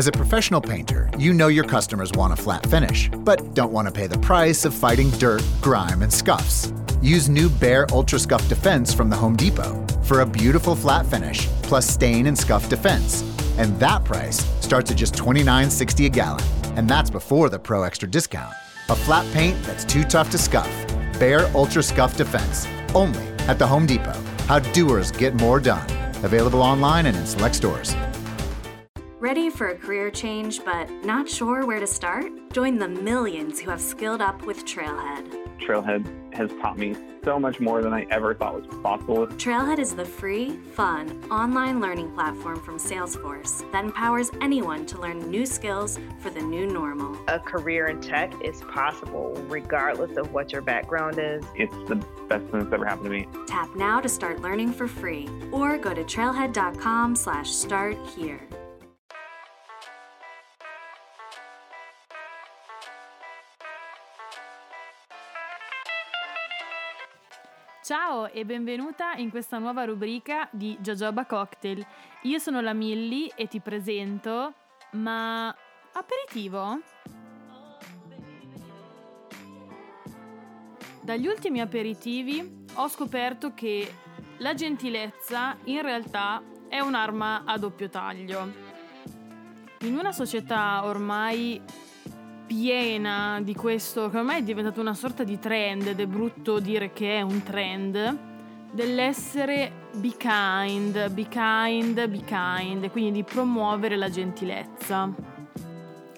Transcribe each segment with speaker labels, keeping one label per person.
Speaker 1: As a professional painter, you know your customers want a flat finish, but don't want to pay the price of fighting dirt, grime, and scuffs. Use new Bare Ultra Scuff Defense from the Home Depot for a beautiful flat finish plus stain and scuff defense. And that price starts at just $29.60 a gallon, and that's before the Pro Extra discount. A flat paint that's too tough to scuff. Bare Ultra Scuff Defense, only at the Home Depot. How doers get more done. Available online and in select stores.
Speaker 2: Ready for a career change but not sure where to start? Join the millions who have skilled up with Trailhead.
Speaker 3: Trailhead has taught me so much more than I ever thought was possible.
Speaker 2: Trailhead is the free, fun, online learning platform from Salesforce that empowers anyone to learn new skills for the new normal.
Speaker 4: A career in tech is possible regardless of what your background is.
Speaker 3: It's the best thing that's ever happened to me.
Speaker 2: Tap now to start learning for free or go to trailhead.com slash start here.
Speaker 5: Ciao e benvenuta in questa nuova rubrica di Jojoba Cocktail. Io sono la Millie e ti presento, ma aperitivo? Dagli ultimi aperitivi ho scoperto che la gentilezza in realtà è un'arma a doppio taglio. In una società ormai piena di questo, che ormai è diventato una sorta di trend, ed è brutto dire che è un trend, dell'essere be kind, be kind, be kind, quindi di promuovere la gentilezza.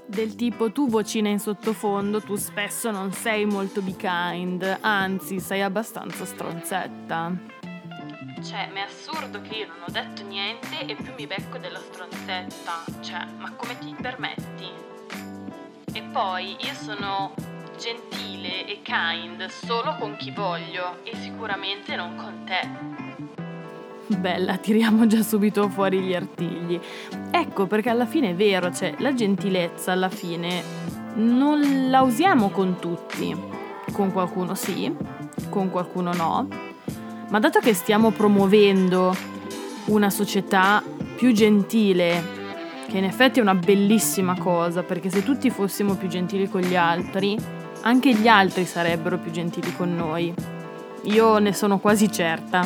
Speaker 5: Del tipo tu vocina in sottofondo, tu spesso non sei molto be kind, anzi sei abbastanza stronzetta. Cioè, ma è assurdo che io non ho detto niente e più mi becco della stronzetta. Cioè, ma come ti permetti? E poi io sono gentile e kind solo con chi voglio e sicuramente non con te. Bella, tiriamo già subito fuori gli artigli. Ecco perché alla fine è vero, cioè la gentilezza alla fine non la usiamo con tutti. Con qualcuno sì, con qualcuno no. Ma dato che stiamo promuovendo una società più gentile che in effetti è una bellissima cosa, perché se tutti fossimo più gentili con gli altri, anche gli altri sarebbero più gentili con noi. Io ne sono quasi certa.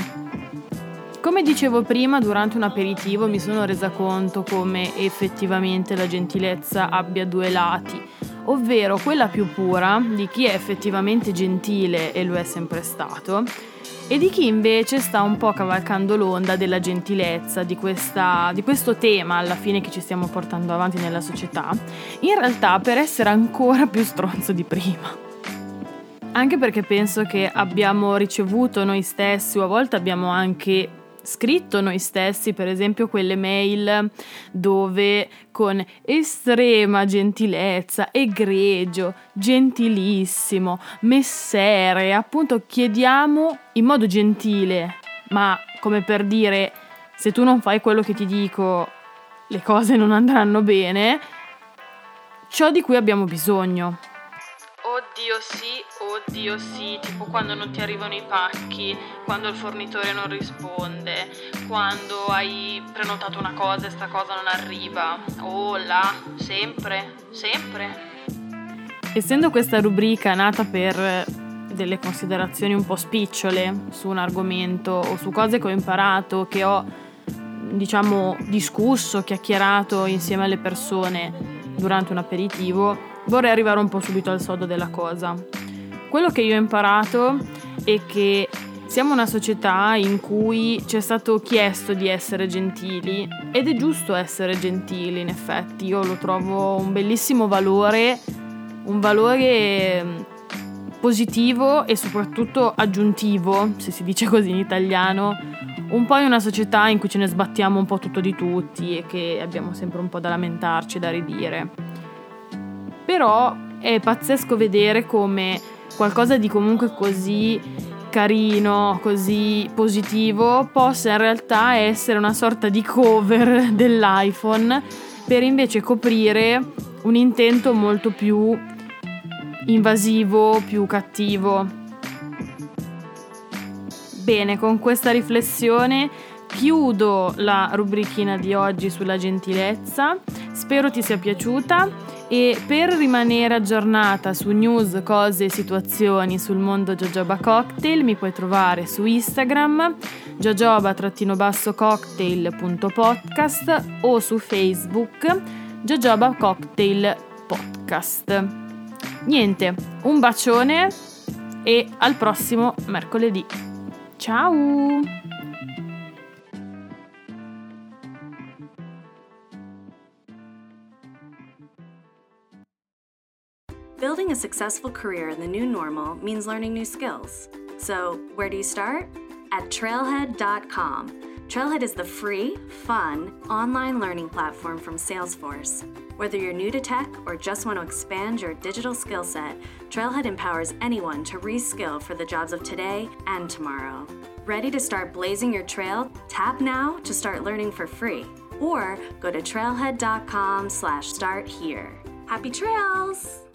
Speaker 5: Come dicevo prima, durante un aperitivo mi sono resa conto come effettivamente la gentilezza abbia due lati, ovvero quella più pura di chi è effettivamente gentile e lo è sempre stato, e di chi invece sta un po' cavalcando l'onda della gentilezza, di, questa, di, questo tema alla fine che ci stiamo portando avanti nella società, in realtà per essere ancora più stronzo di prima. Anche perché penso che abbiamo ricevuto noi stessi o a volte abbiamo anche scritto noi stessi, per esempio quelle mail dove con estrema gentilezza, egregio, gentilissimo, messere, appunto chiediamo in modo gentile, ma come per dire se tu non fai quello che ti dico le cose non andranno bene, ciò di cui abbiamo bisogno. Oddio sì, oddio sì, tipo quando non ti arrivano i pacchi, quando il fornitore non risponde, quando hai prenotato una cosa e sta cosa non arriva. Oh là, sempre, sempre. Essendo questa rubrica nata per delle considerazioni un po' spicciole su un argomento o su cose che ho imparato, che ho diciamo discusso, chiacchierato insieme alle persone durante un aperitivo, vorrei arrivare un po' subito al sodo della cosa. Quello che io ho imparato è che siamo una società in cui ci è stato chiesto di essere gentili ed è giusto essere gentili in effetti, io lo trovo un bellissimo valore, un valore mm, positivo e soprattutto aggiuntivo, se si dice così in italiano, un po' in una società in cui ce ne sbattiamo un po' tutto di tutti e che abbiamo sempre un po' da lamentarci, da ridire. Però è pazzesco vedere come qualcosa di comunque così carino, così positivo, possa in realtà essere una sorta di cover dell'iPhone per invece coprire un intento molto più invasivo, più cattivo. Bene, con questa riflessione chiudo la rubrichina di oggi sulla gentilezza Spero ti sia piaciuta e per rimanere aggiornata su news, cose e situazioni sul mondo Jojoba Cocktail mi puoi trovare su Instagram jojoba-cocktail.podcast o su Facebook Jojoba Cocktail Podcast. Niente, un bacione e al prossimo mercoledì. Ciao!
Speaker 2: Building a successful career in the new normal means learning new skills. So, where do you start? At trailhead.com. Trailhead is the free, fun, online learning platform from Salesforce. Whether you're new to tech or just want to expand your digital skill set, Trailhead empowers anyone to reskill for the jobs of today and tomorrow. Ready to start blazing your trail? Tap now to start learning for free. Or go to trailhead.com slash start here. Happy trails!